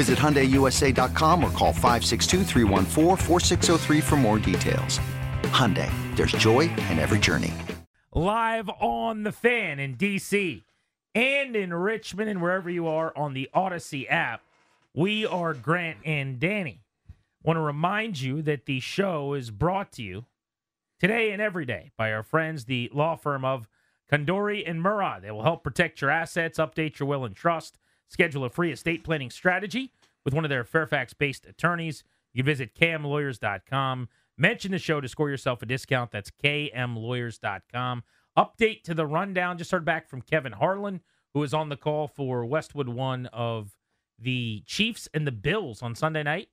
Visit HyundaiUSA.com or call 562 for more details. Hyundai, there's joy in every journey. Live on the fan in DC and in Richmond and wherever you are on the Audacy app, we are Grant and Danny. Want to remind you that the show is brought to you today and every day by our friends, the law firm of Kandori and Murrah. They will help protect your assets, update your will and trust, schedule a free estate planning strategy with one of their Fairfax based attorneys. You can visit kmlawyers.com. Mention the show to score yourself a discount. That's kmlawyers.com. Update to the rundown. Just heard back from Kevin Harlan, who is on the call for Westwood One of the Chiefs and the Bills on Sunday night.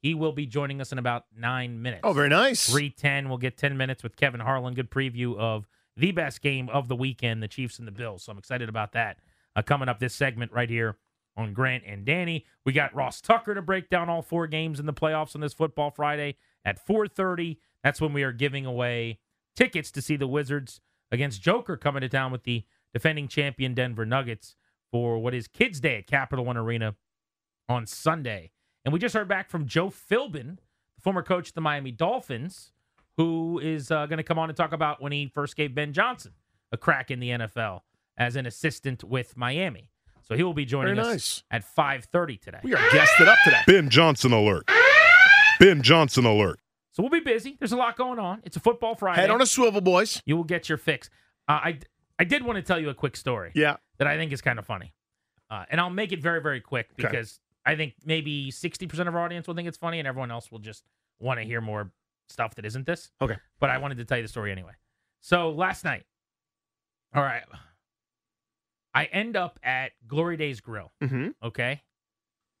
He will be joining us in about nine minutes. Oh, very nice. 310. We'll get 10 minutes with Kevin Harlan. Good preview of the best game of the weekend, the Chiefs and the Bills. So I'm excited about that uh, coming up this segment right here on Grant and Danny. We got Ross Tucker to break down all four games in the playoffs on this football Friday at 4:30. That's when we are giving away tickets to see the Wizards against Joker coming to town with the defending champion Denver Nuggets for what is Kids Day at Capital One Arena on Sunday. And we just heard back from Joe Philbin, the former coach of the Miami Dolphins, who is uh, going to come on and talk about when he first gave Ben Johnson a crack in the NFL as an assistant with Miami. So he will be joining Very us nice. at 5:30 today. We are guested up today. Ben Johnson alert. Ben Johnson alert. So we'll be busy. There's a lot going on. It's a football Friday. Head on a swivel, boys. you will get your fix. Uh, I I did want to tell you a quick story Yeah. that I think is kind of funny, uh, and I'll make it very very quick Okay. because I think maybe 60% of our audience will think it's funny, and everyone else will just want to hear more stuff that isn't this. Okay. But I wanted to tell you the story anyway. So last night, all right, I end up at Glory Days Grill. Mm-hmm. okay?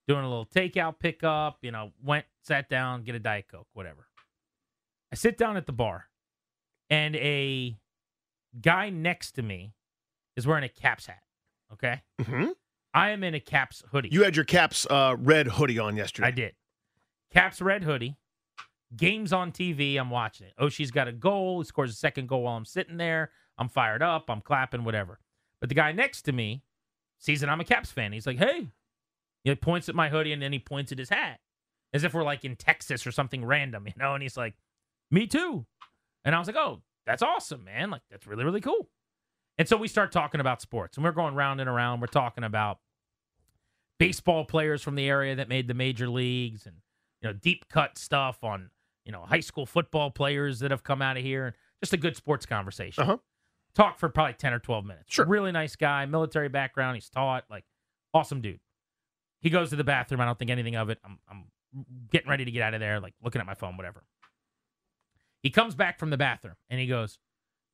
Doing a little takeout pickup, you know, went, sat down, get a Diet Coke, whatever. I sit down at the bar, and a guy next to me is wearing a Caps hat, okay? Mm-hmm. I am in a Caps hoodie. You had your Caps uh, red hoodie on yesterday. I did. Caps red hoodie. Games on TV. I'm watching it. Oh, she's got a goal. He scores a second goal while I'm sitting there. I'm fired up. I'm clapping, whatever. But the guy next to me sees that I'm a Caps fan. He's like, hey. He points at my hoodie and then he points at his hat as if we're like in Texas or something random, you know? And he's like, me too. And I was like, oh, that's awesome, man. Like, that's really, really cool. And so we start talking about sports and we're going round and around. We're talking about baseball players from the area that made the major leagues and you know deep cut stuff on you know high school football players that have come out of here and just a good sports conversation Uh-huh. Talk for probably 10 or 12 minutes Sure. really nice guy military background he's taught like awesome dude he goes to the bathroom i don't think anything of it i'm, I'm getting ready to get out of there like looking at my phone whatever he comes back from the bathroom and he goes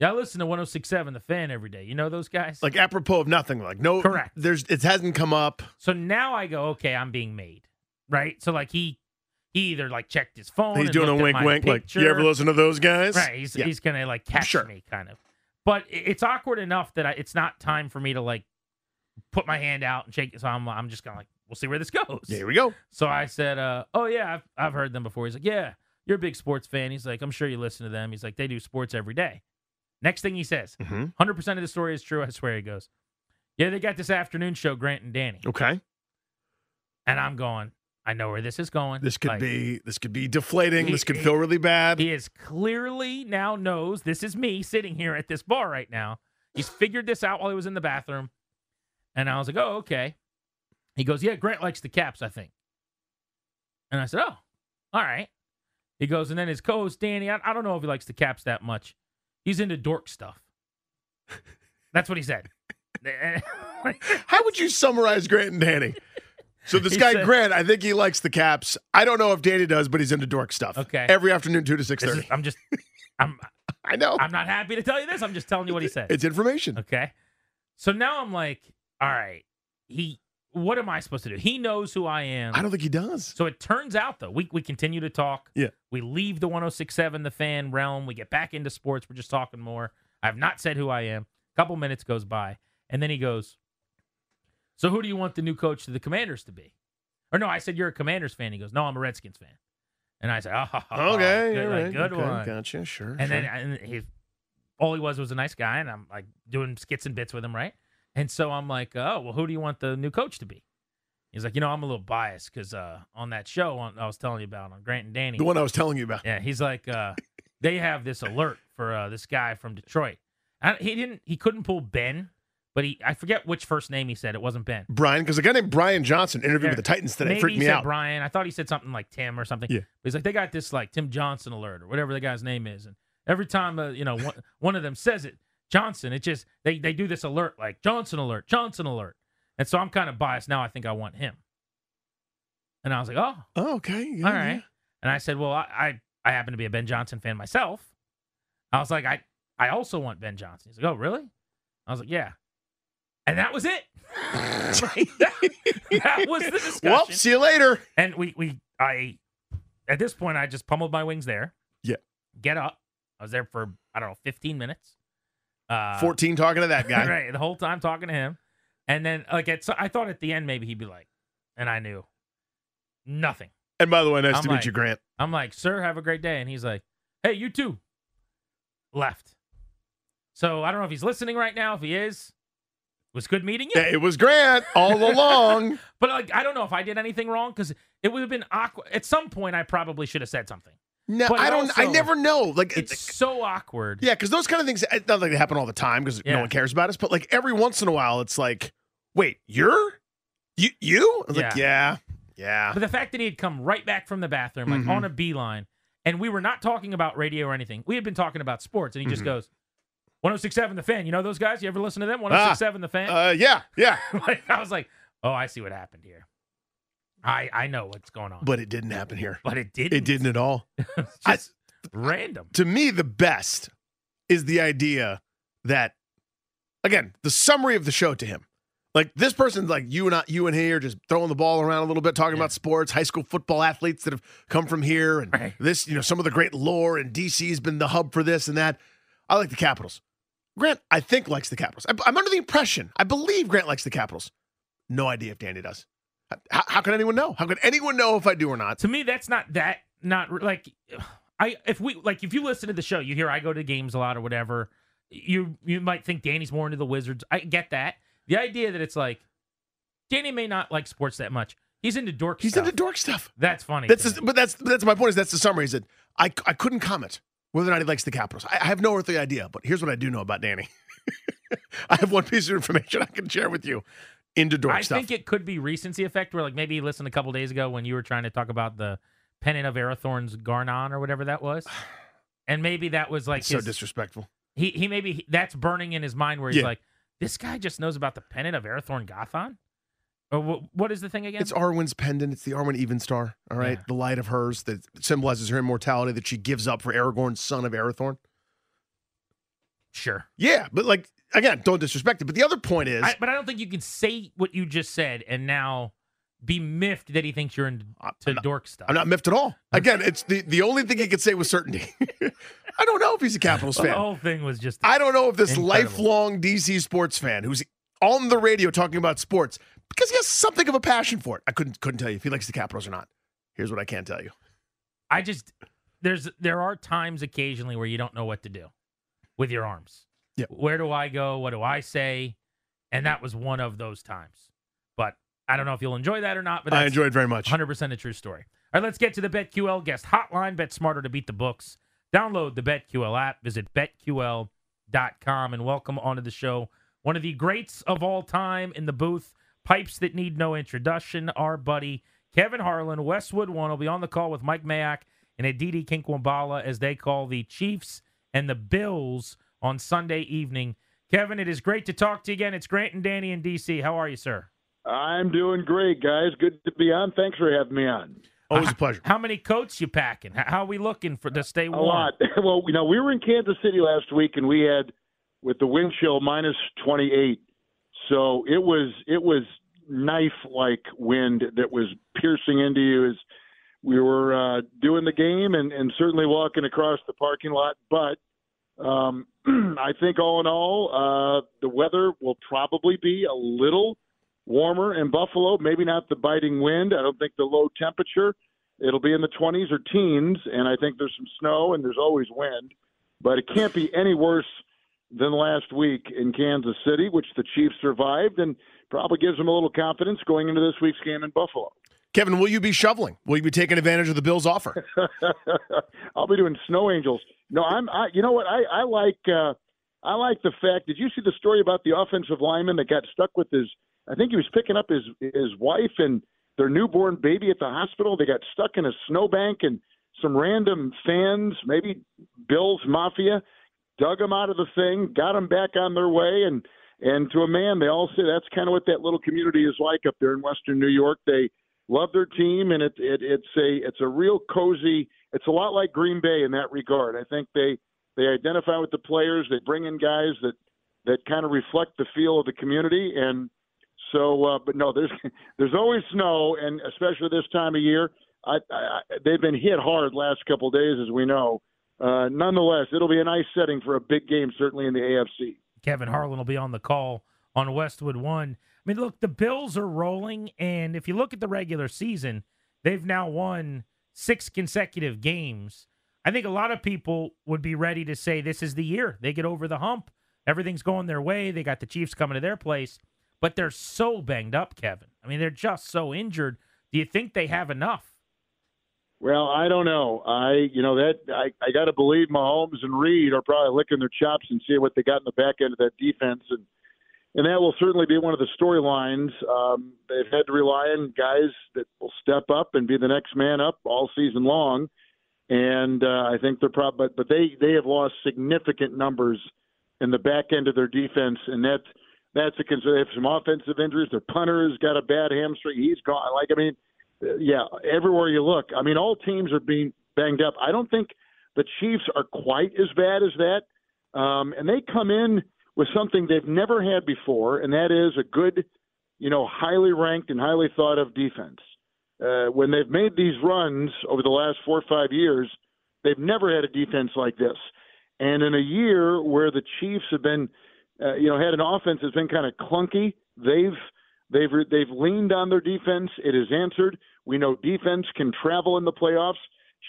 yeah i listen to 1067 the fan every day you know those guys Like apropos of nothing. Like no, Correct. There's it hasn't come up. So now I go, okay, I'm being made, right? So like he he either like checked his phone. He's doing a wink, wink. Like you ever listen to those guys? Right. He's Yeah. he's gonna like catch Sure. me, kind of. But it's awkward enough that I, it's not time for me to like put my hand out and shake. it. So I'm I'm just gonna like we'll see where this goes. Here we go. So I said, uh, oh yeah, I've I've heard them before. He's like, yeah, you're a big sports fan. He's like, I'm sure you listen to them. He's like, they do sports every day. Next thing he says, Mm-hmm. 100% of the story is true. I swear. He goes, yeah, they got this afternoon show, Grant and Danny. Okay. And I'm going, I know where this is going. This could Like, be this could be deflating. He- this could he- feel really bad. He is clearly now knows this is me sitting here at this bar right now. He's figured this out while he was in the bathroom. And I was like, oh, okay. He goes, yeah, Grant likes the caps, I think. And I said, oh, all right. He goes, and then his co host, Danny, I, I don't know if he likes the caps that much. He's into dork stuff. That's what he said. How would you summarize Grant and Danny? So this guy said- Grant, I think he likes the Caps. I don't know if Danny does, but he's into dork stuff. Okay. Every afternoon, two to six thirty. I'm just, I'm, I know. I'm not happy to tell you this. I'm just telling you what he said. It's information. Okay. So now I'm like, all right, he, what am I supposed to do? He knows who I am. I don't think he does. So it turns out though, we we continue to talk. Yeah. We leave the 1067 the fan realm. We get back into sports. We're just talking more. I've not said who I am. A couple minutes goes by, and then he goes, "So who do you want the new coach to the Commanders to be?" Or no, I said you're a Commanders fan. He goes, "No, I'm a Redskins fan." And I said, "Oh, Okay. good, right, good okay, one." Gotcha. Sure. And sure. then and he, all he was was a nice guy, and I'm like doing skits and bits with him, right? And so I'm like, oh, well, who do you want the new coach to be? He's like, you know, I'm a little biased because uh, on that show on, I was telling you about on Grant and Danny, the one I was telling you about. yeah, he's like, uh, they have this alert for uh, this guy from Detroit. I, he didn't, he couldn't pull Ben, but he, I forget which first name he said. It wasn't Ben. Brian, because a guy named Brian Johnson interviewed Yeah. with the Titans today. Maybe Freaked he me said out. Brian. I thought he said something like Tim or something. Yeah. But he's like, they got this like Tim Johnson alert or whatever the guy's name is, and every time uh, you know one, one of them says it, Johnson, it just they they do this alert like Johnson alert, Johnson alert, and so I'm kind of biased now. I think I want him, and I was like, oh, Oh, okay. yeah, all right. yeah. And I said, well, I, I I happen to be a Ben Johnson fan myself. I was like, I I also want Ben Johnson. He's like, oh, really? I was like, yeah. And that was it. Right? that, that was the discussion. Well, see you later. And we we I at this point I just pummeled my wings there. Yeah. Get up. I was there for I don't know 15 minutes. Uh 14 talking to that guy. right, the whole time talking to him. And then like at so I thought at the end maybe he'd be like and I knew nothing. And by the way, nice I'm to meet you, Grant. I'm like, "Sir, have a great day." And he's like, "Hey, you too." Left. So, I don't know if he's listening right now. If he is, was good meeting you. It was Grant all along. But like, I don't know if I did anything wrong because it would have been awkward. At some point, I probably should have said something. No, But I don't. I never know. Like, It's so awkward. yeah, because those kind of things. Not like they happen all the time because Yeah. no one cares about us. But like every once in a while, it's like, wait, you're you you? Was like, yeah, yeah. But the fact that he had come right back from the bathroom, like Mhm. on a beeline, and we were not talking about radio or anything. We had been talking about sports, and he just Mhm. goes, 1067 The Fan. You know those guys? You ever listen to them? 1067 The Fan? Uh, yeah, yeah. like, I was like, oh, I see what happened here. I I know what's going on. But it didn't happen here. But it didn't. It didn't at all. It's I- random. to me, the best is the idea that, again, the summary of the show to him. Like this person's like you and I, you and he are just throwing the ball around a little bit, talking Yeah. about sports, high school football athletes that have come from here, and Right. this, you know, some of the great lore, and DC's been the hub for this and that. I like the Capitals. Grant, I think likes the Capitals. I, I'm under the impression, I believe Grant likes the Capitals. No idea if Danny does. How, how can anyone know? How can anyone know if I do or not? To me, that's not that not like I if we like if you listen to the show, you hear I go to games a lot or whatever. You you might think Danny's more into the Wizards. I get that. The idea that it's like Danny may not like sports that much. He's into dork stuff. He's stuff. into dork stuff. That's funny. That's me. but that's that's my point. Is that's the summary? Is that I I couldn't comment whether or not he likes the Capitals. I, I have no earthly idea. But here's what I do know about Danny. I have one piece of information I can share with you. Into dork I stuff. think it could be recency effect where like maybe he listened a couple days ago when you were trying to talk about the pennant of Arathorn's Garnon or whatever that was. And maybe that was like It's so disrespectful. he he maybe he- that's burning in his mind where he's Yeah. like, this guy just knows about the pennant of Arathorn Gothon? Uh, or wh- what is the thing again? It's Arwen's pendant. It's the Arwen Evenstar. All right, Yeah. the light of hers that symbolizes her immortality that she gives up for Aragorn, son of Arathorn. sure. Yeah, but like again, don't disrespect it. But the other point is, I, but I don't think you can say what you just said and now be miffed that he thinks you're into not- dork stuff. I'm not miffed at all. Again, it's the the only thing he could say with certainty. I don't know if he's a Capitals the fan. whole thing was just I don't know if this Incredible. lifelong DC sports fan who's on the radio talking about sports because he has something of a passion for it. I couldn't couldn't tell you if he likes the Capitals or not. Here's what I can tell you. I just there's there are times occasionally where you don't know what to do with your arms. Yep. Where do I go? What do I say? And that was one of those times. But I don't know if you'll enjoy that or not. But I enjoyed very much. 100% a true story. All right, let's get to the BetQL guest hotline. Bet smarter to beat the books. Download the BetQL app. Visit betql.com and welcome onto the show one of the greats of all time in the booth. Pipes that need no introduction. Our buddy Kevin Harlan, Westwood One, will be on the call with Mike Mayock and Aditi Kinkhabwala as they call the Chiefs and the Bills on Sunday evening. Kevin, it is great to talk to you again. It's Grant and Danny in DC. How are you, sir? I'm doing great, guys. Good to be on. Thanks for having me on. Always a pleasure. How many coats you packing? How are we looking for to stay A lot. well, you know, we were in Kansas City last week, and we had with the wind chill minus 28. So it was it was knife like wind that was piercing into you as we were uh, doing the game and, and certainly walking across the parking lot. But um, I think all in all, uh, the weather will probably be a little warmer in Buffalo. Maybe not the biting wind. I don't think the low temperature. It'll be in the 20s or teens, and I think there's some snow and there's always wind. But it can't be any worse than last week in Kansas City, which the Chiefs survived and probably gives them a little confidence going into this week's game in Buffalo. Kevin, will you be shoveling? Will you be taking advantage of the Bills' offer? I'll be doing snow angels. No, I'm. I, you know what? I, I like. Uh, I like the fact. Did you see the story about the offensive lineman that got stuck with his? I think he was picking up his his wife and their newborn baby at the hospital. They got stuck in a snowbank, and some random fans, maybe Bills Mafia, dug them out of the thing, got them back on their way, and and to a man, they all say that's kind of what that little community is like up there in Western New York. They love their team, and it, it it's a it's a real cozy. It's a lot like Green Bay in that regard. I think they they identify with the players. They bring in guys that that kind of reflect the feel of the community, and so. Uh, but no, there's there's always snow, and especially this time of year, I, I, they've been hit hard last couple of days, as we know. Uh, nonetheless, it'll be a nice setting for a big game, certainly in the AFC. Kevin Harlan will be on the call on Westwood One. I mean, look, the Bills are rolling, and if you look at the regular season, they've now won six consecutive games. I think a lot of people would be ready to say this is the year they get over the hump. Everything's going their way. They got the Chiefs coming to their place, but they're so banged up, Kevin. I mean, they're just so injured. Do you think they have enough? Well, I don't know. I, you know, that I, I got to believe Mahomes and Reid are probably licking their chops and seeing what they got in the back end of that defense, and and that will certainly be one of the storylines. Um, they've had to rely on guys that will step up and be the next man up all season long, and uh, I think they're probably, but, but they they have lost significant numbers in the back end of their defense, and that's that's a concern. They have some offensive injuries. Their punter's got a bad hamstring. He's gone. Like I mean yeah, everywhere you look. I mean, all teams are being banged up. I don't think the Chiefs are quite as bad as that. Um, and they come in with something they've never had before, and that is a good, you know, highly ranked and highly thought of defense. Uh, when they've made these runs over the last four or five years, they've never had a defense like this. And in a year where the Chiefs have been, uh, you know, had an offense that's been kind of clunky, they've they've they've leaned on their defense. It has answered. We know defense can travel in the playoffs.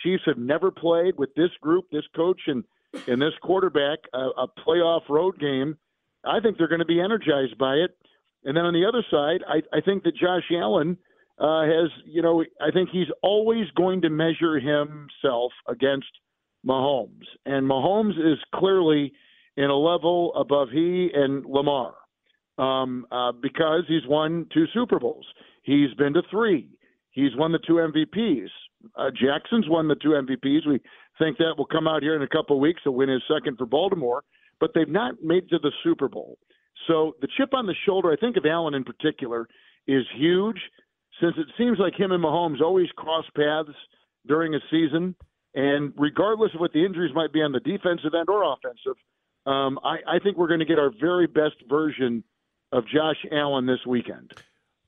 Chiefs have never played with this group, this coach, and and this quarterback a, a playoff road game. I think they're going to be energized by it. And then on the other side, I, I think that Josh Allen uh, has, you know, I think he's always going to measure himself against Mahomes, and Mahomes is clearly in a level above he and Lamar um, uh, because he's won two Super Bowls. He's been to three. He's won the two MVPs. Uh, Jackson's won the two MVPs. We think that will come out here in a couple of weeks. He'll win his second for Baltimore, but they've not made it to the Super Bowl. So the chip on the shoulder, I think of Allen in particular, is huge since it seems like him and Mahomes always cross paths during a season. And regardless of what the injuries might be on the defensive end or offensive, um, I, I think we're going to get our very best version of Josh Allen this weekend.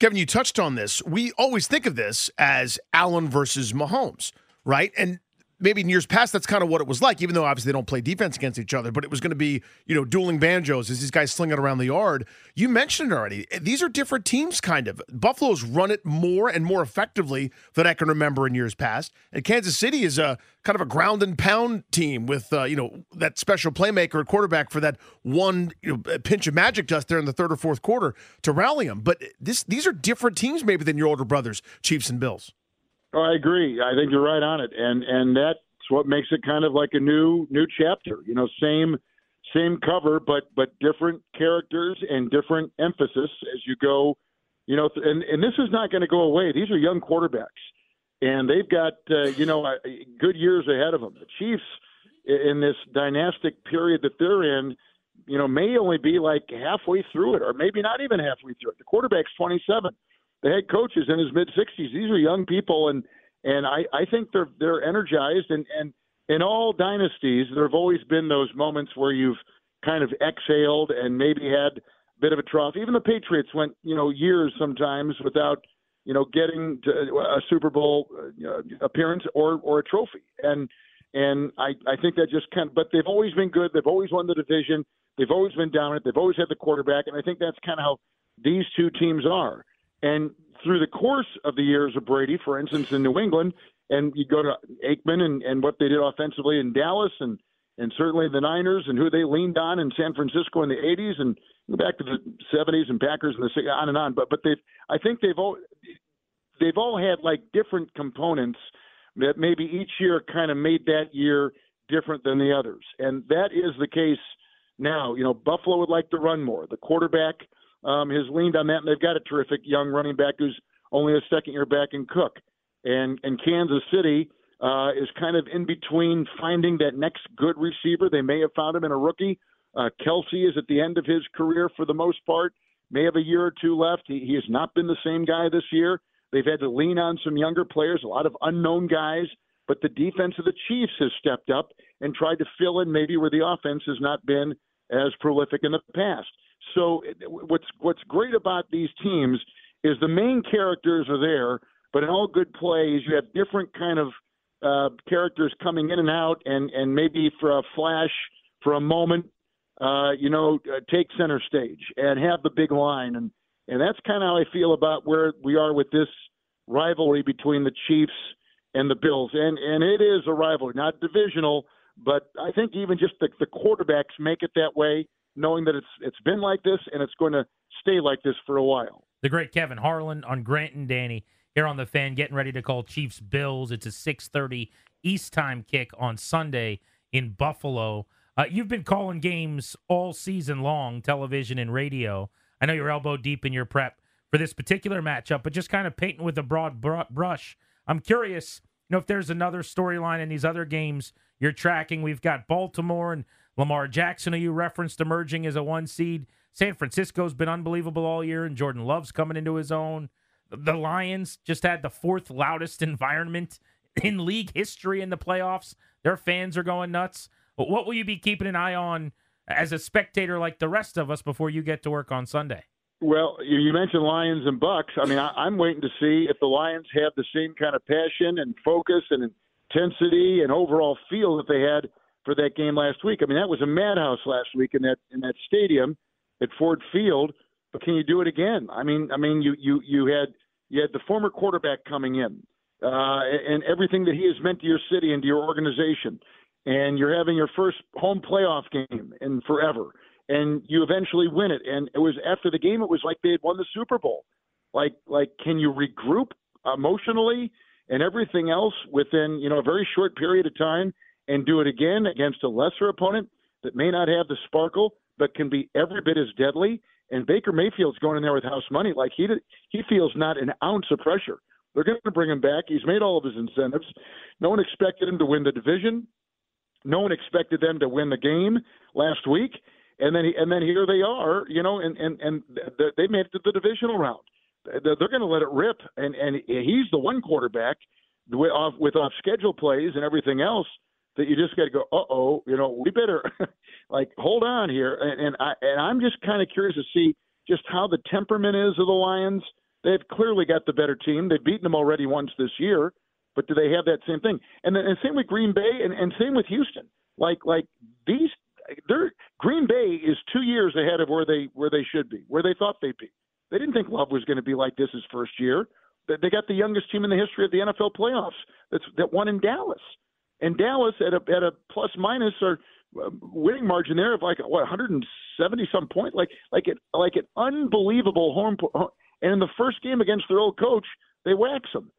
Kevin, you touched on this. We always think of this as Allen versus Mahomes, right? And maybe in years past, that's kind of what it was like, even though obviously they don't play defense against each other, but it was going to be, you know, dueling banjos as these guys sling it around the yard. You mentioned it already. These are different teams, kind of. Buffalo's run it more and more effectively than I can remember in years past. And Kansas City is a kind of a ground and pound team with, uh, you know, that special playmaker quarterback for that one you know, pinch of magic dust there in the third or fourth quarter to rally them. But this, these are different teams maybe than your older brothers, Chiefs and Bills. Oh, I agree. I think you're right on it, and and that's what makes it kind of like a new new chapter. You know, same same cover, but but different characters and different emphasis as you go. You know, and and this is not going to go away. These are young quarterbacks, and they've got uh, you know uh, good years ahead of them. The Chiefs, in this dynastic period that they're in, you know, may only be like halfway through it, or maybe not even halfway through it. The quarterback's 27. The head coach is in his mid 60s. These are young people, and and I I think they're they're energized. And and in all dynasties, there have always been those moments where you've kind of exhaled and maybe had a bit of a trough. Even the Patriots went you know years sometimes without you know getting to a Super Bowl uh, appearance or or a trophy. And and I, I think that just kind of, but they've always been good. They've always won the division. They've always been dominant. They've always had the quarterback. And I think that's kind of how these two teams are. And through the course of the years of Brady, for instance, in New England, and you go to Aikman and, and what they did offensively in Dallas and, and certainly the Niners and who they leaned on in San Francisco in the 80s and back to the 70s and Packers and the on and on. But, but they've, I think they've all, they've all had like different components – that maybe each year kind of made that year different than the others. And that is the case now. You know, Buffalo would like to run more. The quarterback um, has leaned on that, and they've got a terrific young running back who's only a second year back in Cook. And, and Kansas City uh, is kind of in between finding that next good receiver. They may have found him in a rookie. Uh, Kelce is at the end of his career for the most part, may have a year or two left. He, he has not been the same guy this year. They've had to lean on some younger players, a lot of unknown guys, but the defense of the Chiefs has stepped up and tried to fill in maybe where the offense has not been as prolific in the past. So what's what's great about these teams is the main characters are there, but in all good plays you have different kind of uh, characters coming in and out, and and maybe for a flash, for a moment, uh, you know, uh, take center stage and have the big line and and that's kind of how I feel about where we are with this rivalry between the Chiefs and the Bills. And and it is a rivalry, not divisional, but I think even just the, the quarterbacks make it that way, knowing that it's it's been like this and it's going to stay like this for a while. The great Kevin Harlan on Grant and Danny here on the fan, getting ready to call Chiefs Bills. It's a 6:30 East time kick on Sunday in Buffalo. Uh, you've been calling games all season long, television and radio. I know you're elbow deep in your prep for this particular matchup, but just kind of painting with a broad br- brush. I'm curious, you know, if there's another storyline in these other games you're tracking. We've got Baltimore and Lamar Jackson, who you referenced, emerging as a one seed. San Francisco's been unbelievable all year, and Jordan Love's coming into his own. The Lions just had the fourth loudest environment in league history in the playoffs. Their fans are going nuts. What will you be keeping an eye on as a spectator like the rest of us before you get to work on Sunday? Well, you mentioned Lions and Bucks. I mean, I, am waiting to see if the Lions have the same kind of passion and focus and intensity and overall feel that they had for that game last week. I mean, that was a madhouse last week in that in that stadium at Ford Field. But can you do it again? I mean, I mean, you you you had you had the former quarterback coming in, uh, and everything that he has meant to your city and to your organization and you're having your first home playoff game in forever, and you eventually win it. And it was after the game, it was like they had won the Super Bowl. Like, like, can you regroup emotionally and everything else within you know a very short period of time and do it again against a lesser opponent that may not have the sparkle but can be every bit as deadly? And Baker Mayfield's going in there with house money. Like he did, he feels not an ounce of pressure. They're going to bring him back. He's made all of his incentives. No one expected him to win the division. No one expected them to win the game last week, and then and then here they are, you know, and and and they made it to the divisional round. They're going to let it rip, and and he's the one quarterback with off with off schedule plays and everything else that you just got to go, uh oh, you know, we better like hold on here, and and I and I'm just kind of curious to see just how the temperament is of the Lions. They've clearly got the better team. They've beaten them already once this year. But do they have that same thing? And then and same with Green Bay and, and same with Houston. Like like these they're Green Bay is two years ahead of where they where they should be, where they thought they'd be. They didn't think Love was going to be like this his first year. They got the youngest team in the history of the NFL playoffs that's that won in Dallas. And Dallas at a at a plus minus or uh, winning margin there of like what 170 some point, like like it like an unbelievable home. And in the first game against their old coach, they wax them.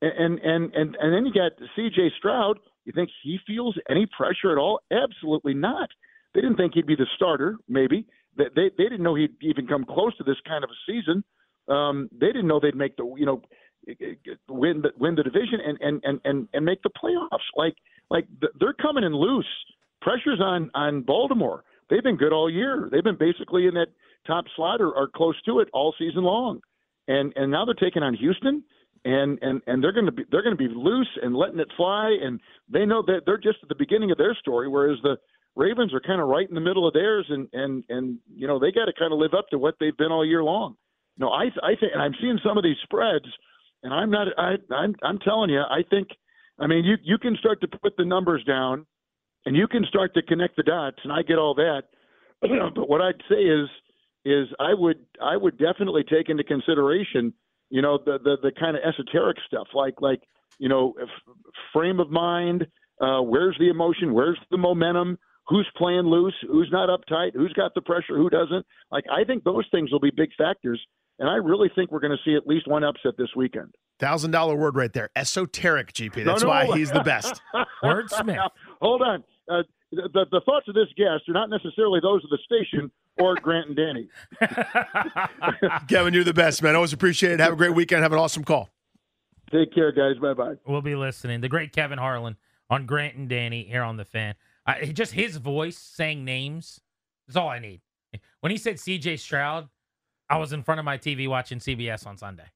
And and and and then you got C.J. Stroud. You think he feels any pressure at all? Absolutely not. They didn't think he'd be the starter. Maybe they they, they didn't know he'd even come close to this kind of a season. Um, they didn't know they'd make the you know win the win the division and and and and, and make the playoffs. Like like they're coming in loose. Pressure's on on Baltimore. They've been good all year. They've been basically in that top slot or, or close to it all season long, and and now they're taking on Houston and and and they're going to be they're going to be loose and letting it fly and they know that they're just at the beginning of their story whereas the Ravens are kind of right in the middle of theirs and and and you know they got to kind of live up to what they've been all year long. No, I I think and I'm seeing some of these spreads and I'm not I I'm I'm telling you I think I mean you you can start to put the numbers down and you can start to connect the dots and I get all that. But what I'd say is is I would I would definitely take into consideration you know the the, the kind of esoteric stuff like like you know frame of mind uh, where's the emotion? Where's the momentum? Who's playing loose? Who's not uptight? Who's got the pressure? Who doesn't? Like i think those things will be big factors and i really think we're going to see at least one upset this weekend thousand dollar word right there esoteric gp that's no, no. why he's the best wordsmith hold on uh, the, the thoughts of this guest are not necessarily those of the station or Grant and Danny. Kevin, you're the best, man. Always appreciate it. Have a great weekend. Have an awesome call. Take care, guys. Bye bye. We'll be listening. The great Kevin Harlan on Grant and Danny here on the fan. just his voice saying names is all I need. When he said CJ Stroud, I was in front of my TV watching CBS on Sunday.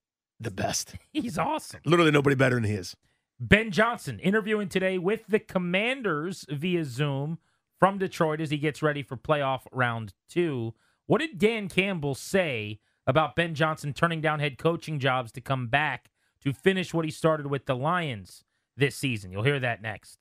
The best. He's awesome. Literally nobody better than he is. Ben Johnson interviewing today with the Commanders via Zoom from Detroit as he gets ready for playoff round two. What did Dan Campbell say about Ben Johnson turning down head coaching jobs to come back to finish what he started with the Lions this season? You'll hear that next.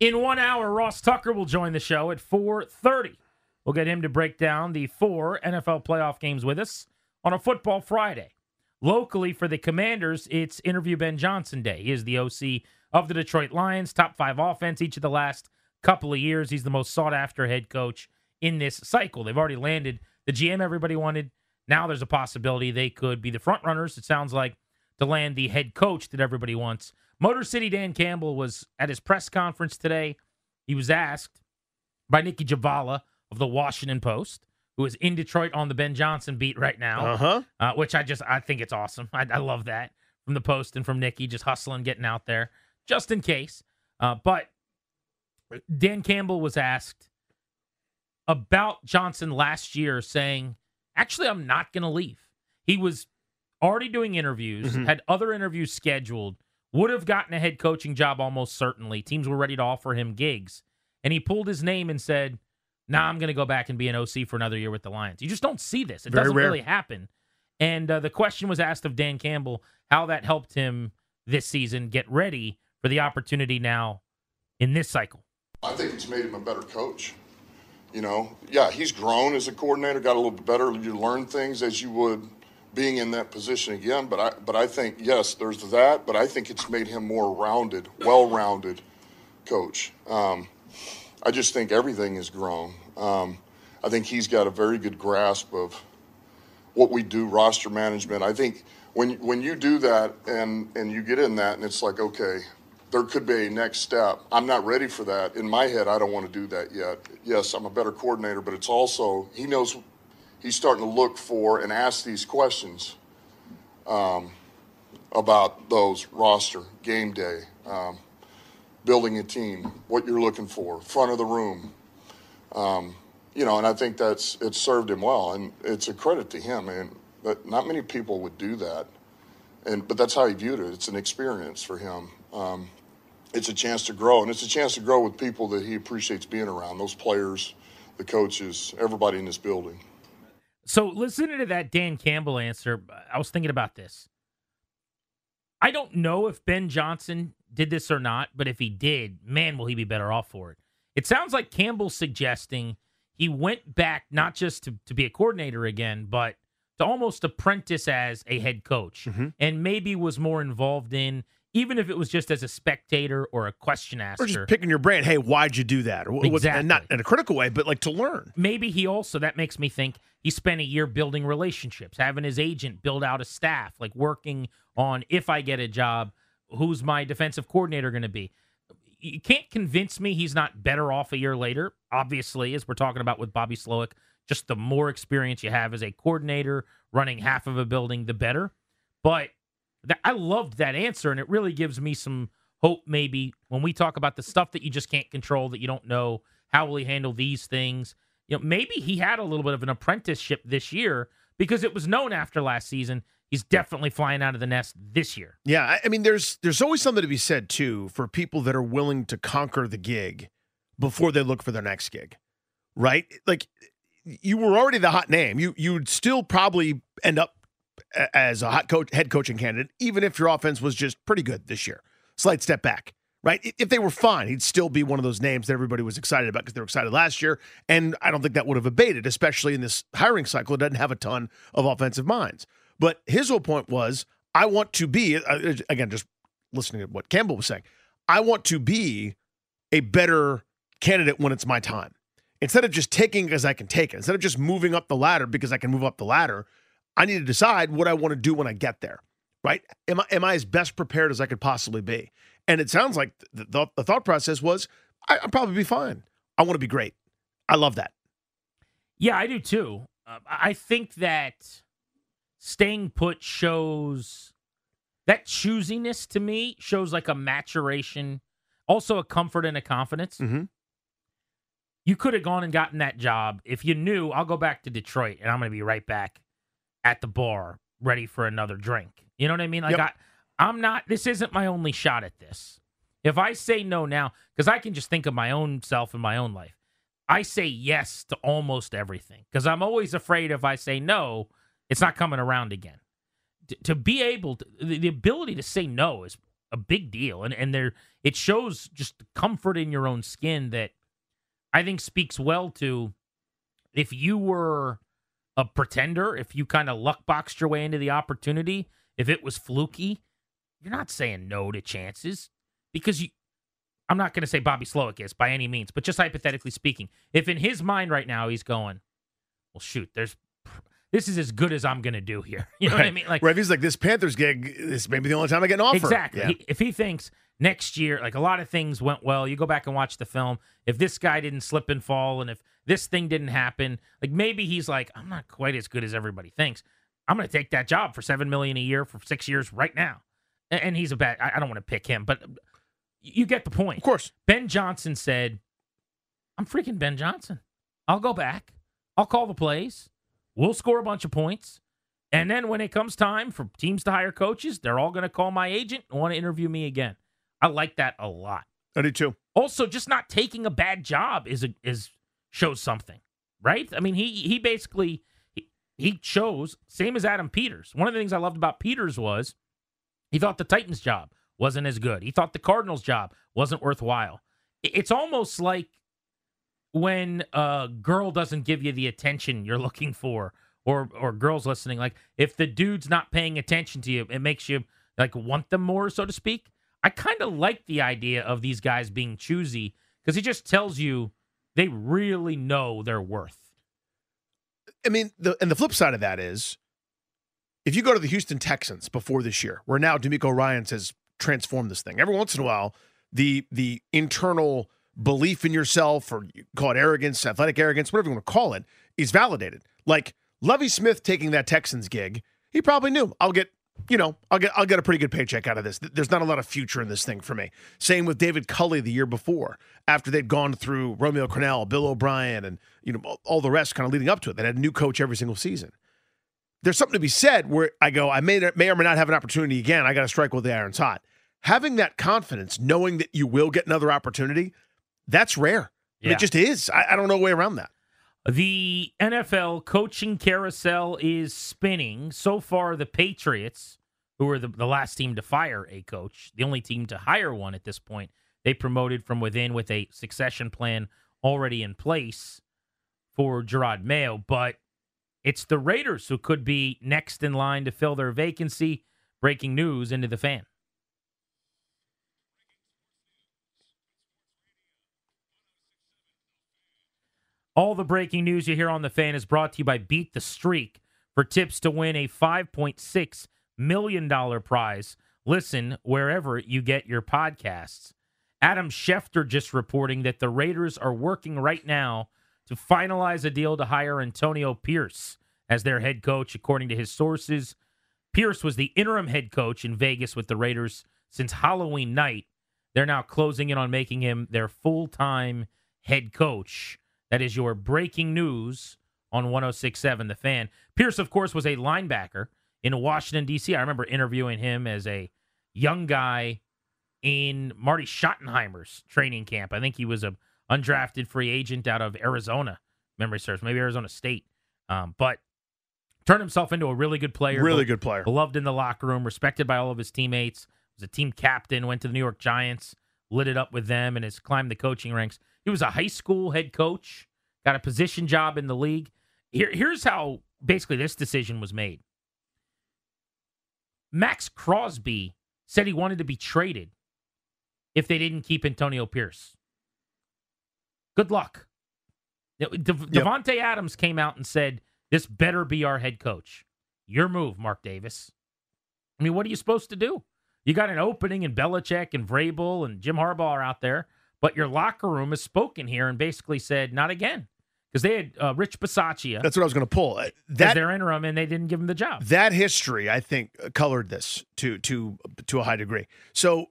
In one hour, Ross Tucker will join the show at 4:30. We'll get him to break down the four NFL playoff games with us on a football Friday. Locally for the Commanders, it's interview Ben Johnson Day. He is the OC of the Detroit Lions, top five offense each of the last couple of years. He's the most sought after head coach in this cycle. They've already landed the GM everybody wanted. Now there's a possibility they could be the front runners, it sounds like, to land the head coach that everybody wants. Motor City Dan Campbell was at his press conference today. He was asked by Nicki Jhabvala of the Washington Post who is in Detroit on the Ben Johnson beat right now. Uh-huh. Uh, which I just I think it's awesome. I, I, love that from the post and from Nicki, just hustling, getting out there just in case. Uh, but Dan Campbell was asked about Johnson last year, saying, "Actually, I'm not going to leave." He was already doing interviews, mm-hmm. had other interviews scheduled, would have gotten a head coaching job almost certainly. Teams were ready to offer him gigs, and he pulled his name and said now I'm going to go back and be an OC for another year with the Lions. You just don't see this. It Very doesn't rare. really happen. And uh, the question was asked of Dan Campbell how that helped him this season get ready for the opportunity now in this cycle. I think it's made him a better coach. You know, yeah, he's grown as a coordinator, got a little bit better. You learn things as you would being in that position again. But I, but I think yes, there's that. But I think it's made him more rounded, well-rounded coach. Um, I just think everything has grown. Um, I think he's got a very good grasp of what we do, roster management. I think when when you do that and and you get in that and it's like okay, there could be a next step. I'm not ready for that. In my head, I don't want to do that yet. Yes, I'm a better coordinator, but it's also he knows he's starting to look for and ask these questions um, about those roster game day. Um, building a team, what you're looking for, front of the room. Um, you know, and I think that's it's served him well, and it's a credit to him. And but not many people would do that, and but that's how he viewed it. It's an experience for him. Um, it's a chance to grow, and it's a chance to grow with people that he appreciates being around. Those players, the coaches, everybody in this building. So listening to that Dan Campbell answer, I was thinking about this. I don't know if Ben Johnson did this or not, but if he did, man, will he be better off for it. It sounds like Campbell's suggesting he went back not just to, to be a coordinator again, but to almost apprentice as a head coach mm-hmm. and maybe was more involved in even if it was just as a spectator or a question asker. Or just picking your brain, hey, why'd you do that? Or, exactly. And not in a critical way, but like to learn. Maybe he also, that makes me think, he spent a year building relationships, having his agent build out a staff, like working on if I get a job, who's my defensive coordinator going to be? you can't convince me he's not better off a year later. Obviously, as we're talking about with Bobby Slowik, just the more experience you have as a coordinator running half of a building, the better. But that, I loved that answer, and it really gives me some hope. Maybe when we talk about the stuff that you just can't control, that you don't know how will he handle these things. You know, maybe he had a little bit of an apprenticeship this year because it was known after last season he's definitely flying out of the nest this year. Yeah, I- mean, there's there's always something to be said too for people that are willing to conquer the gig before they look for their next gig, right? Like you were already the hot name. You you'd still probably end up as a hot coach, head coaching candidate, even if your offense was just pretty good this year. Slight step back, right? If they were fine, he'd still be one of those names that everybody was excited about because they were excited last year. And I don't think that would have abated, especially in this hiring cycle. It doesn't have a ton of offensive minds. But his whole point was, I want to be uh, again, just listening to what Campbell was saying. I want to be a better candidate when it's my time. Instead of just taking as I can take it, instead of just moving up the ladder because I can move up the ladder, I need to decide what I want to do when I get there. Right? Am I am I as best prepared as I could possibly be? And it sounds like the, the, the thought process was, I, I'll probably be fine. I want to be great. I love that. Yeah, I do too. Uh, I think that staying put shows that choosiness to me shows like a maturation, also a comfort and a confidence. Mhm. You could have gone and gotten that job if you knew I'll go back to Detroit and I'm going to be right back at the bar ready for another drink. You know what I mean? Like Yep. I, I'm not. This isn't my only shot at this. If I say no now, because I can just think of my own self in my own life, I say yes to almost everything because I'm always afraid if I say no, it's not coming around again. T- to be able to, the, the ability to say no is a big deal, and and there it shows just comfort in your own skin that I think speaks well to if you were a pretender, if you kind of luck boxed your way into the opportunity, if it was fluky, you're not saying no to chances because you. I'm not going to say Bobby Slowik is by any means, but just hypothetically speaking, if in his mind right now he's going, well, shoot, there's this is as good as I'm going to do here. You know what I mean? Like if he's like this Panthers gig, this may be the only time I get an offer. Exactly. Yeah. He- if he thinks next year, like a lot of things went well, you go back and watch the film. If this guy didn't slip and fall, and if this thing didn't happen, like maybe he's like, I'm not quite as good as everybody thinks. I'm going to take that job for seven million a year for six years right now. And he's a bad. I I don't want to pick him, but uh, you get the point. Of course. Ben Johnson said, I'm freaking Ben Johnson. I'll go back. I'll call the plays. We'll score a bunch of points. And then when it comes time for teams to hire coaches, they're all going to call my agent and want to interview me again. I like that a lot. I do too. Also, just not taking a bad job is a, is shows something, right? I mean, he he basically he, he chose same as Adam Peters. One of the things I loved about Peters was he thought the Titans job wasn't as good. He thought the Cardinals job wasn't worthwhile. It's almost like when a girl doesn't give you the attention you're looking for, or or girls listening, like if the dude's not paying attention to you, it makes you like want them more, so to speak. I kind of like the idea of these guys being choosy because it just tells you they really know their worth. I mean, the and the flip side of that is if you go to the Houston Texans before this year, where now DeMeco Ryans has transformed this thing. Every once in a while, the the internal belief in yourself, or you call it arrogance, athletic arrogance, whatever you want to call it, is validated. Like Lovie Smith taking that Texans gig, he probably knew I'll get, you know, I'll get I'll get a pretty good paycheck out of this. There's not a lot of future in this thing for me. Same with David Culley the year before, after they'd gone through Romeo Crennel, Bill O'Brien, and you know all- the rest, kind of leading up to it. They had a new coach every single season. There's something to be said where I go, I may may or may not have an opportunity again. I got to strike while the iron's hot. Having that confidence, knowing that you will get another opportunity, that's rare. I mean, It just is. I, I don't know a way around that. The NFL coaching carousel is spinning. So far, the Patriots, who were the, the last team to fire a coach, the only team to hire one at this point, they promoted from within with a succession plan already in place for Jerod Mayo. But it's the Raiders who could be next in line to fill their vacancy. Breaking news into the fan. All the breaking news you hear on the fan is brought to you by Beat the Streak. For tips to win a $5.6 million prize, listen wherever you get your podcasts. Adam Schefter just reporting that the Raiders are working right now to finalize a deal to hire Antonio Pierce as their head coach, according to his sources. Pierce was the interim head coach in Vegas with the Raiders since Halloween night. They're now closing in on making him their full time head coach. That is your breaking news on 1067 The Fan. Pierce, of course, was a linebacker in Washington, D.C. I remember interviewing him as a young guy in Marty Schottenheimer's training camp. I think he was a undrafted free agent out of Arizona, memory serves, maybe Arizona State. Um, but turned himself into a really good player. Really good player. Beloved in the locker room, respected by all of his teammates. Was a team captain, went to the New York Giants, lit it up with them, and has climbed the coaching ranks. He was a high school head coach, got a position job in the league. Here, here's how basically this decision was made. Maxx Crosby said he wanted to be traded if they didn't keep Antonio Pierce. Good luck. De- Davante Adams came out and said, "This better be our head coach." Your move, Mark Davis. I mean, what are you supposed to do? You got an opening, and Belichick and Vrabel and Jim Harbaugh are out there, but your locker room has spoken here and basically said, "Not again." because they had uh, Rich Bisaccia. That's what I was going to pull. Uh, That their interim, and they didn't give him the job. That history, I think, colored this to to to a high degree. So,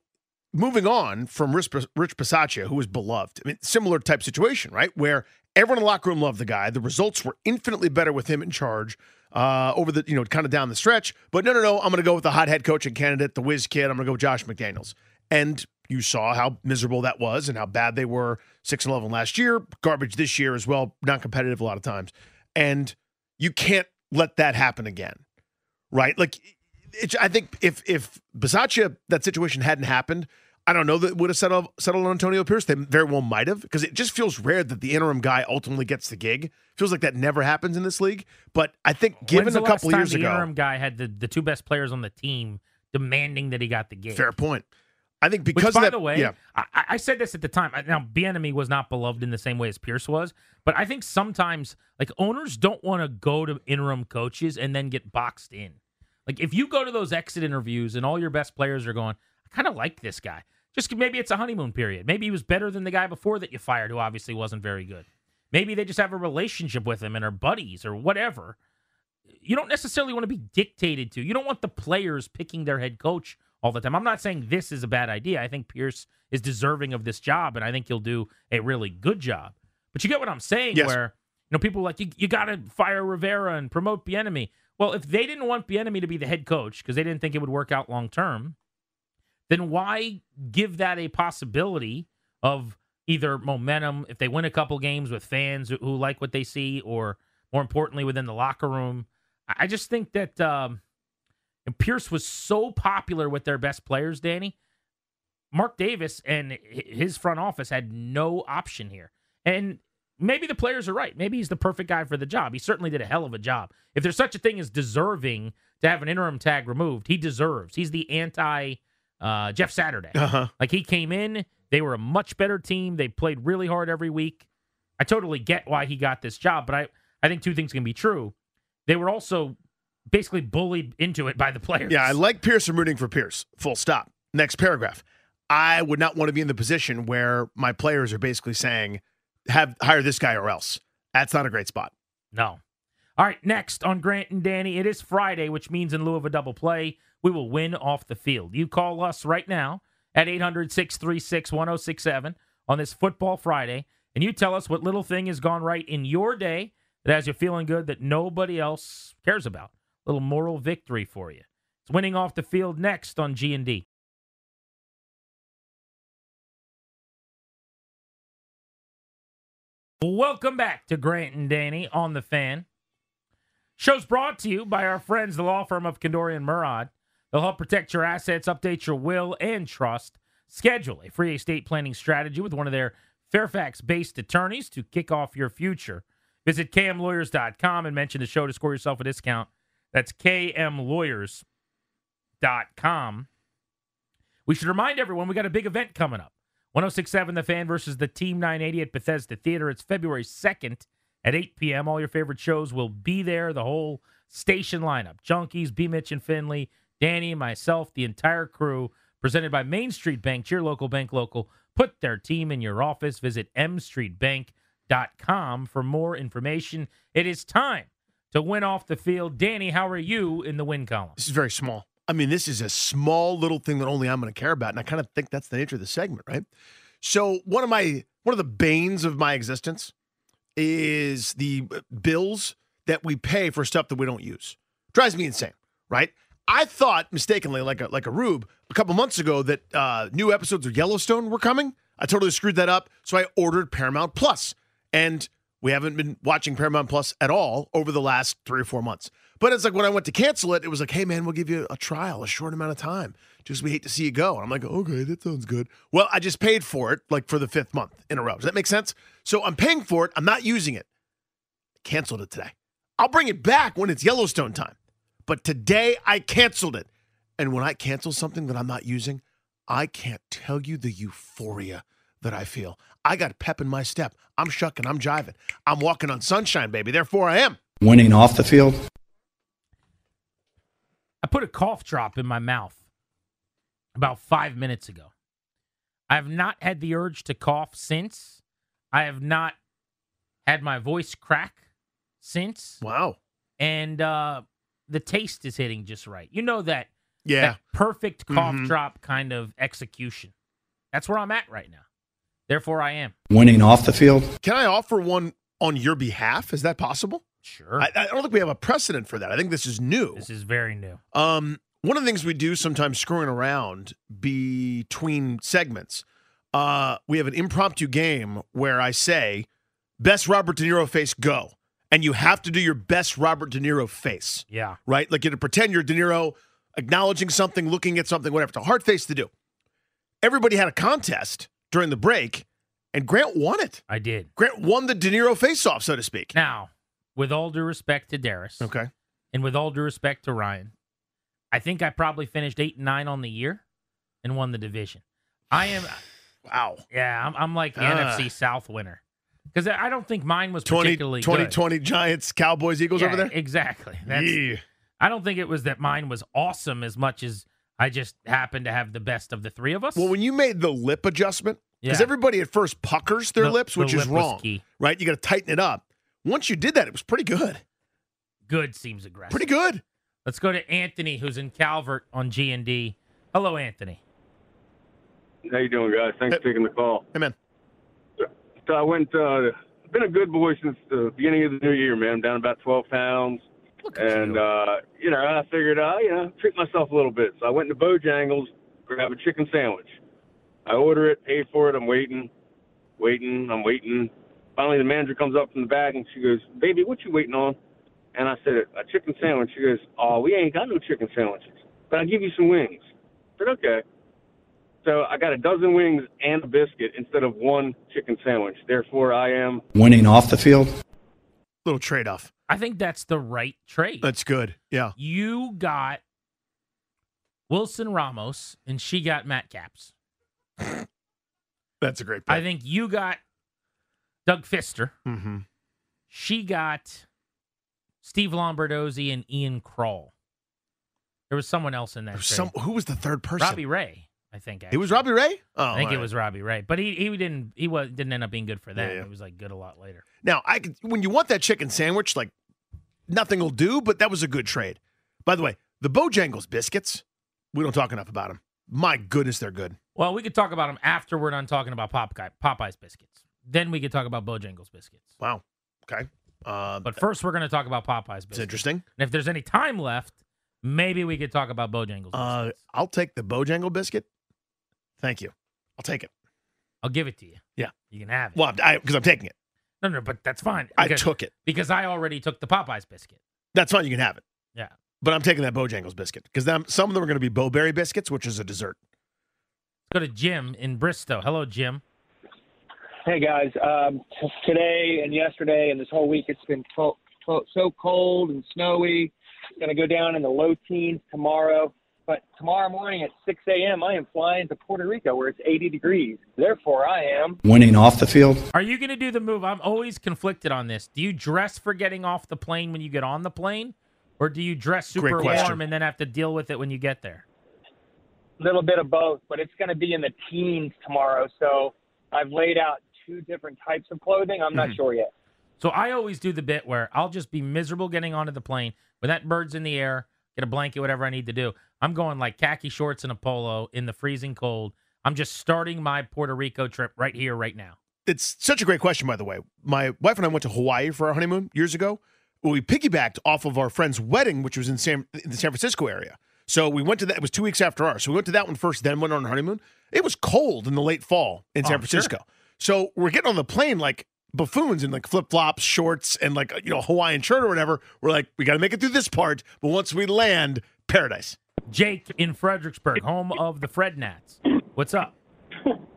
moving on from Rich, Rich Bisaccia, who was beloved, I mean, similar type situation, right? Where everyone in the locker room loved the guy. The results were infinitely better with him in charge uh, over the you know kind of down the stretch. But no, no, no, I'm going to go with the hot head coaching candidate, the whiz kid. I'm going to go with Josh McDaniels. And you saw how miserable that was and how bad they were 6 and 11 last year, garbage this year as well, non competitive a lot of times. And you can't let that happen again. Right? Like it, I think if if Bisaccia that situation hadn't happened, I don't know that would have settled settled on Antonio Pierce. They very well might have because it just feels rare that the interim guy ultimately gets the gig. Feels like that never happens in this league. But I think given a couple years the ago, interim guy had the, the two best players on the team demanding that he got the gig. fair point. I think because Which, by of that, the way, yeah, I, I said this at the time. Now, Bieniemy was not beloved in the same way as Pierce was, but I think sometimes like owners don't want to go to interim coaches and then get boxed in. Like if you go to those exit interviews and all your best players are going, I kind of like this guy. Just maybe it's a honeymoon period. Maybe he was better than the guy before that you fired, who obviously wasn't very good. Maybe they just have a relationship with him and are buddies or whatever. You don't necessarily want to be dictated to. You don't want the players picking their head coach all the time. I'm not saying this is a bad idea. I think Pierce is deserving of this job, and I think he'll do a really good job. But you get what I'm saying, Yes. where you know people are like you, you got to fire Rivera and promote Bieniemy. Well, if they didn't want Bieniemy to be the head coach because they didn't think it would work out long term, then why give that a possibility of either momentum if they win a couple games with fans who, who like what they see, or more importantly within the locker room? I I just think that um, and Pierce was so popular with their best players, Danny. Mark Davis and his front office had no option here. And maybe the players are right. Maybe he's the perfect guy for the job. He certainly did a hell of a job. If there's such a thing as deserving to have an interim tag removed, he deserves. He's the anti uh, Jeff Saturday. uh-huh. Like he came in, they were a much better team. They played really hard every week. I totally get why he got this job, but I, I think two things can be true. They were also basically bullied into it by the players. Yeah, I like Pierce. I'm rooting for Pierce. Full stop. Next paragraph. I would not want to be in the position where my players are basically saying, "Have hire this guy or else." That's not a great spot. No. All right, next on Grant and Danny, it is Friday, which means in lieu of a double play, we will win off the field. You call us right now at 800 636 1067 on this Football Friday, and you tell us what little thing has gone right in your day that has you feeling good that nobody else cares about. Little moral victory for you. It's winning off the field next on G&D. Welcome back to Grant and Danny on the fan. Show's brought to you by our friends, the law firm of Kendori and Murad. They'll help protect your assets, update your will and trust. Schedule a free estate planning strategy with one of their Fairfax based attorneys to kick off your future. Visit kmlawyers.com and mention the show to score yourself a discount. That's kmlawyers.com. We should remind everyone we got a big event coming up. 1067 The Fan versus the Team 980 at Bethesda Theater. It's February 2nd at 8 p.m. All your favorite shows will be there. The whole station lineup Junkies, B. Mitch and Finley, Danny, myself, the entire crew. Presented by Main Street Bank, your local bank local. Put their team in your office. Visit mstreetbank.com for more information. It is time to win off the field. Danny, how are you in the win column? This is very small. I mean, this is a small little thing that only I'm going to care about, and I kind of think that's the nature of the segment, right? So one of my one of the banes of my existence is the bills that we pay for stuff that we don't use. Drives me insane, right? I thought mistakenly, like a like a rube, a couple months ago that uh, new episodes of Yellowstone were coming. I totally screwed that up, so I ordered Paramount Plus, and we haven't been watching Paramount Plus at all over the last three or four months. But it's like when I went to cancel it, it was like, hey man, we'll give you a trial, a short amount of time. Just we hate to see you go. And I'm like, okay, that sounds good. Well, I just paid for it like for the fifth month in a row. Does that make sense? So I'm paying for it. I'm not using it. Canceled it today. I'll bring it back when it's Yellowstone time. But today I canceled it. And when I cancel something that I'm not using, I can't tell you the euphoria that I feel. I got pep in my step. I'm shucking, I'm jiving. I'm walking on sunshine, baby. Therefore I am. Winning off the field. I put a cough drop in my mouth about five minutes ago. I have not had the urge to cough since. I have not had my voice crack since. Wow. And uh, the taste is hitting just right. You know that, Yeah. that perfect cough Mhm. drop kind of execution. That's where I'm at right now. Therefore, I am. Winning off the field. Can I offer one on your behalf? Is that possible? Sure. I, I don't think we have a precedent for that. I think this is new. this is very new. Um, one of the things we do sometimes screwing around between segments, uh, we have an impromptu game where I say, best Robert De Niro face go. And you have to do your best Robert De Niro face, Yeah. right? Like you have to pretend you're De Niro, acknowledging something, looking at something, whatever. It's a hard face to do. Everybody had a contest during the break, and Grant won it. I did. Grant won the De Niro face off, so to speak. Now, with all due respect to Darius, Okay. and with all due respect to Ryan, I think I probably finished eight and nine on the year and won the division. I am, Wow. yeah, I'm, I'm like the Ah. NFC South winner because I don't think mine was 20, particularly 2020 Giants, Cowboys, Eagles good. over there? Exactly. That's, Yeah. I don't think it was that mine was awesome as much as I just happened to have the best of the three of us. Well, when you made the lip adjustment, because Yeah. everybody at first puckers their The- lips, the which is lip was wrong, key. right? You got to tighten it up. Once you did that, it was pretty good. good seems aggressive. Pretty good. Let's go to Anthony, who's in Calvert on G and D. Hello, Anthony. How you doing, guys? Thanks for taking the call. Hey, man. So I went. Uh, been a good boy since the beginning of the new year, man. I'm down about 12 pounds, Look at and you. uh, you know, I figured, uh, you know, treat myself a little bit. So I went to Bojangles, grab a chicken sandwich. I order it, pay for it. I'm waiting, waiting. I'm waiting. Finally, the manager comes up from the back and she goes, "Baby, what you waiting on?" And I said, "A chicken sandwich." She goes, "Oh, we ain't got no chicken sandwiches, but I'll give you some wings." I said, "Okay." So I got a dozen wings and a biscuit instead of one chicken sandwich. Therefore, I am Winning off the field. Little trade off. I think that's the right trade. That's good. Yeah. you got Wilson Ramos and she got Matt Capps. That's a great I think you got Doug Fister. mm-hmm. She got Steve Lombardozzi and Ian Krol. There was someone else in that. trade. Some, who was the third person? Robbie Ray, I think. It was. Robbie Ray? Oh, I think all it right. was Robbie Ray, but he he didn't he was didn't end up being good for that. Yeah, yeah. He was like good a lot later. Now, I could, when you want that chicken sandwich, like nothing will do, but that was a good trade. By the way, the Bojangles biscuits, we don't talk enough about them. My goodness, they're good. Well, we could talk about them after we're done talking about Popeye Popeye's biscuits. Then we could talk about Bojangles biscuits. Wow. Okay. Uh, But first, we're going to talk about Popeye's it's biscuits. interesting. And if there's any time left, maybe we could talk about Bojangles. Uh. I'll take the Bojangle biscuit. Thank you. I'll take it. I'll give it to you. Yeah. You can have it. Well, because I'm taking it. no, no, but that's fine. I Because- took it. because I already took the Popeyes biscuit. That's fine. You can have it. Yeah. But I'm taking that Bojangles biscuit because some of them are going to be Bo-Berry biscuits, which is a dessert. Let's go to Jim in Bristow. Hello, Jim. Hey guys, um, t- today and yesterday and this whole week it's been co- co- so cold and snowy. It's going to go down in the low teens tomorrow. But tomorrow morning at 6 a.m., I am flying to Puerto Rico where it's 80 degrees. Therefore, I am. Winning off the field. Are you going to do the move? I'm always conflicted on this. Do you dress for getting off the plane when you get on the plane, or do you dress super warm and then have to deal with it when you get there? A little bit of both, but it's going to be in the teens tomorrow. So I've laid out two different types of clothing. I'm not Mhm. sure yet. So I always do the bit where I'll just be miserable getting onto the plane when that bird's in the air, get a blanket, whatever I need to do. I'm going like khaki shorts and a polo in the freezing cold. I'm just starting my Puerto Rico trip right here, right now. It's such a great question, by the way. My wife and I went to Hawaii for our honeymoon years ago. We piggybacked off of our friend's wedding, which was in San in the San Francisco area. So we went to that. It was two weeks after ours. So we went to that one first, then went on our honeymoon. It was cold in the late fall in San Oh, sure. Francisco. So we're getting on the plane like buffoons in like flip flops, shorts, and like you know Hawaiian shirt or whatever. We're like, we got to make it through this part, but once we land, paradise. Jake in Fredericksburg, home of the Fred Nats. What's up?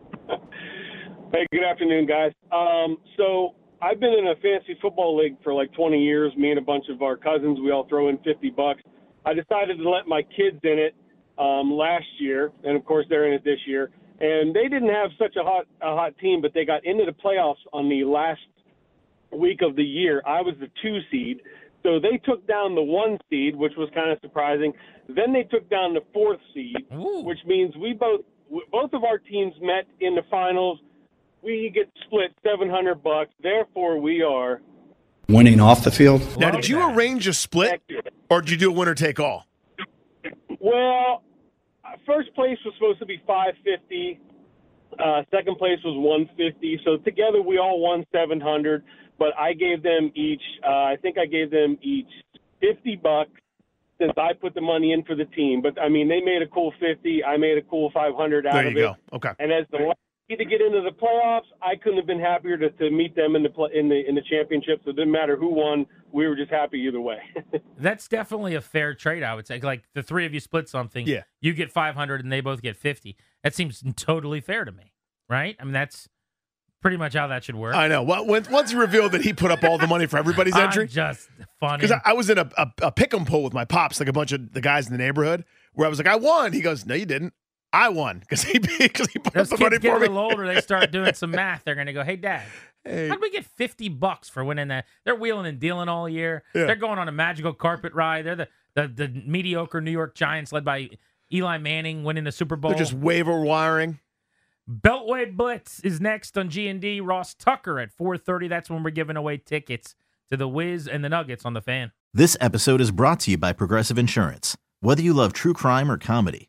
Hey, good afternoon, guys. Um, so I've been in a fantasy football league for like 20 years. Me and a bunch of our cousins, we all throw in 50 bucks. I decided to let my kids in it um, last year, and of course they're in it this year. And they didn't have such a hot a hot team, but they got into the playoffs on the last week of the year. I was the two seed, so they took down the one seed, which was kind of surprising. Then they took down the fourth seed, which means we both both of our teams met in the finals. We get split seven hundred bucks. Therefore, we are Winning off the field. Now, did you arrange a split, or did you do a winner take all? well. First place was supposed to be five fifty. Uh, second place was one fifty. So together we all won seven hundred. But I gave them each. Uh, I think I gave them each fifty bucks since I put the money in for the team. But I mean, they made a cool fifty. I made a cool five hundred out There of you it. go. Okay. And as the last to get into the playoffs, I couldn't have been happier to, to meet them in the play, in the in the championship. So it didn't matter who won. We were just happy either way. That's definitely a fair trade, I would say. Like the three of you split something. Yeah. You get 500 and they both get 50. That seems totally fair to me, right? I mean, that's pretty much how that should work. I know. Well, when, once he revealed that he put up all the money for everybody's I'm entry, just funny. because I, I was in a, a, a pick 'em poll with my pops, like a bunch of the guys in the neighborhood, where I was like, I won. He goes, No, you didn't. I won because he because he put Those up the money kids get for a me. little older, they start doing some math. They're going to go, "Hey, Dad, Hey. how'd we get fifty bucks for winning that?" They're wheeling and dealing all year. Yeah. They're going on a magical carpet ride. They're the, the the mediocre New York Giants, led by Eli Manning, winning the Super Bowl. They're just waiver wiring. Beltway Blitz is next on G and D. Ross Tucker at four thirty. That's when we're giving away tickets to the Wiz and the Nuggets on the fan. This episode is brought to you by Progressive Insurance. Whether you love true crime or comedy,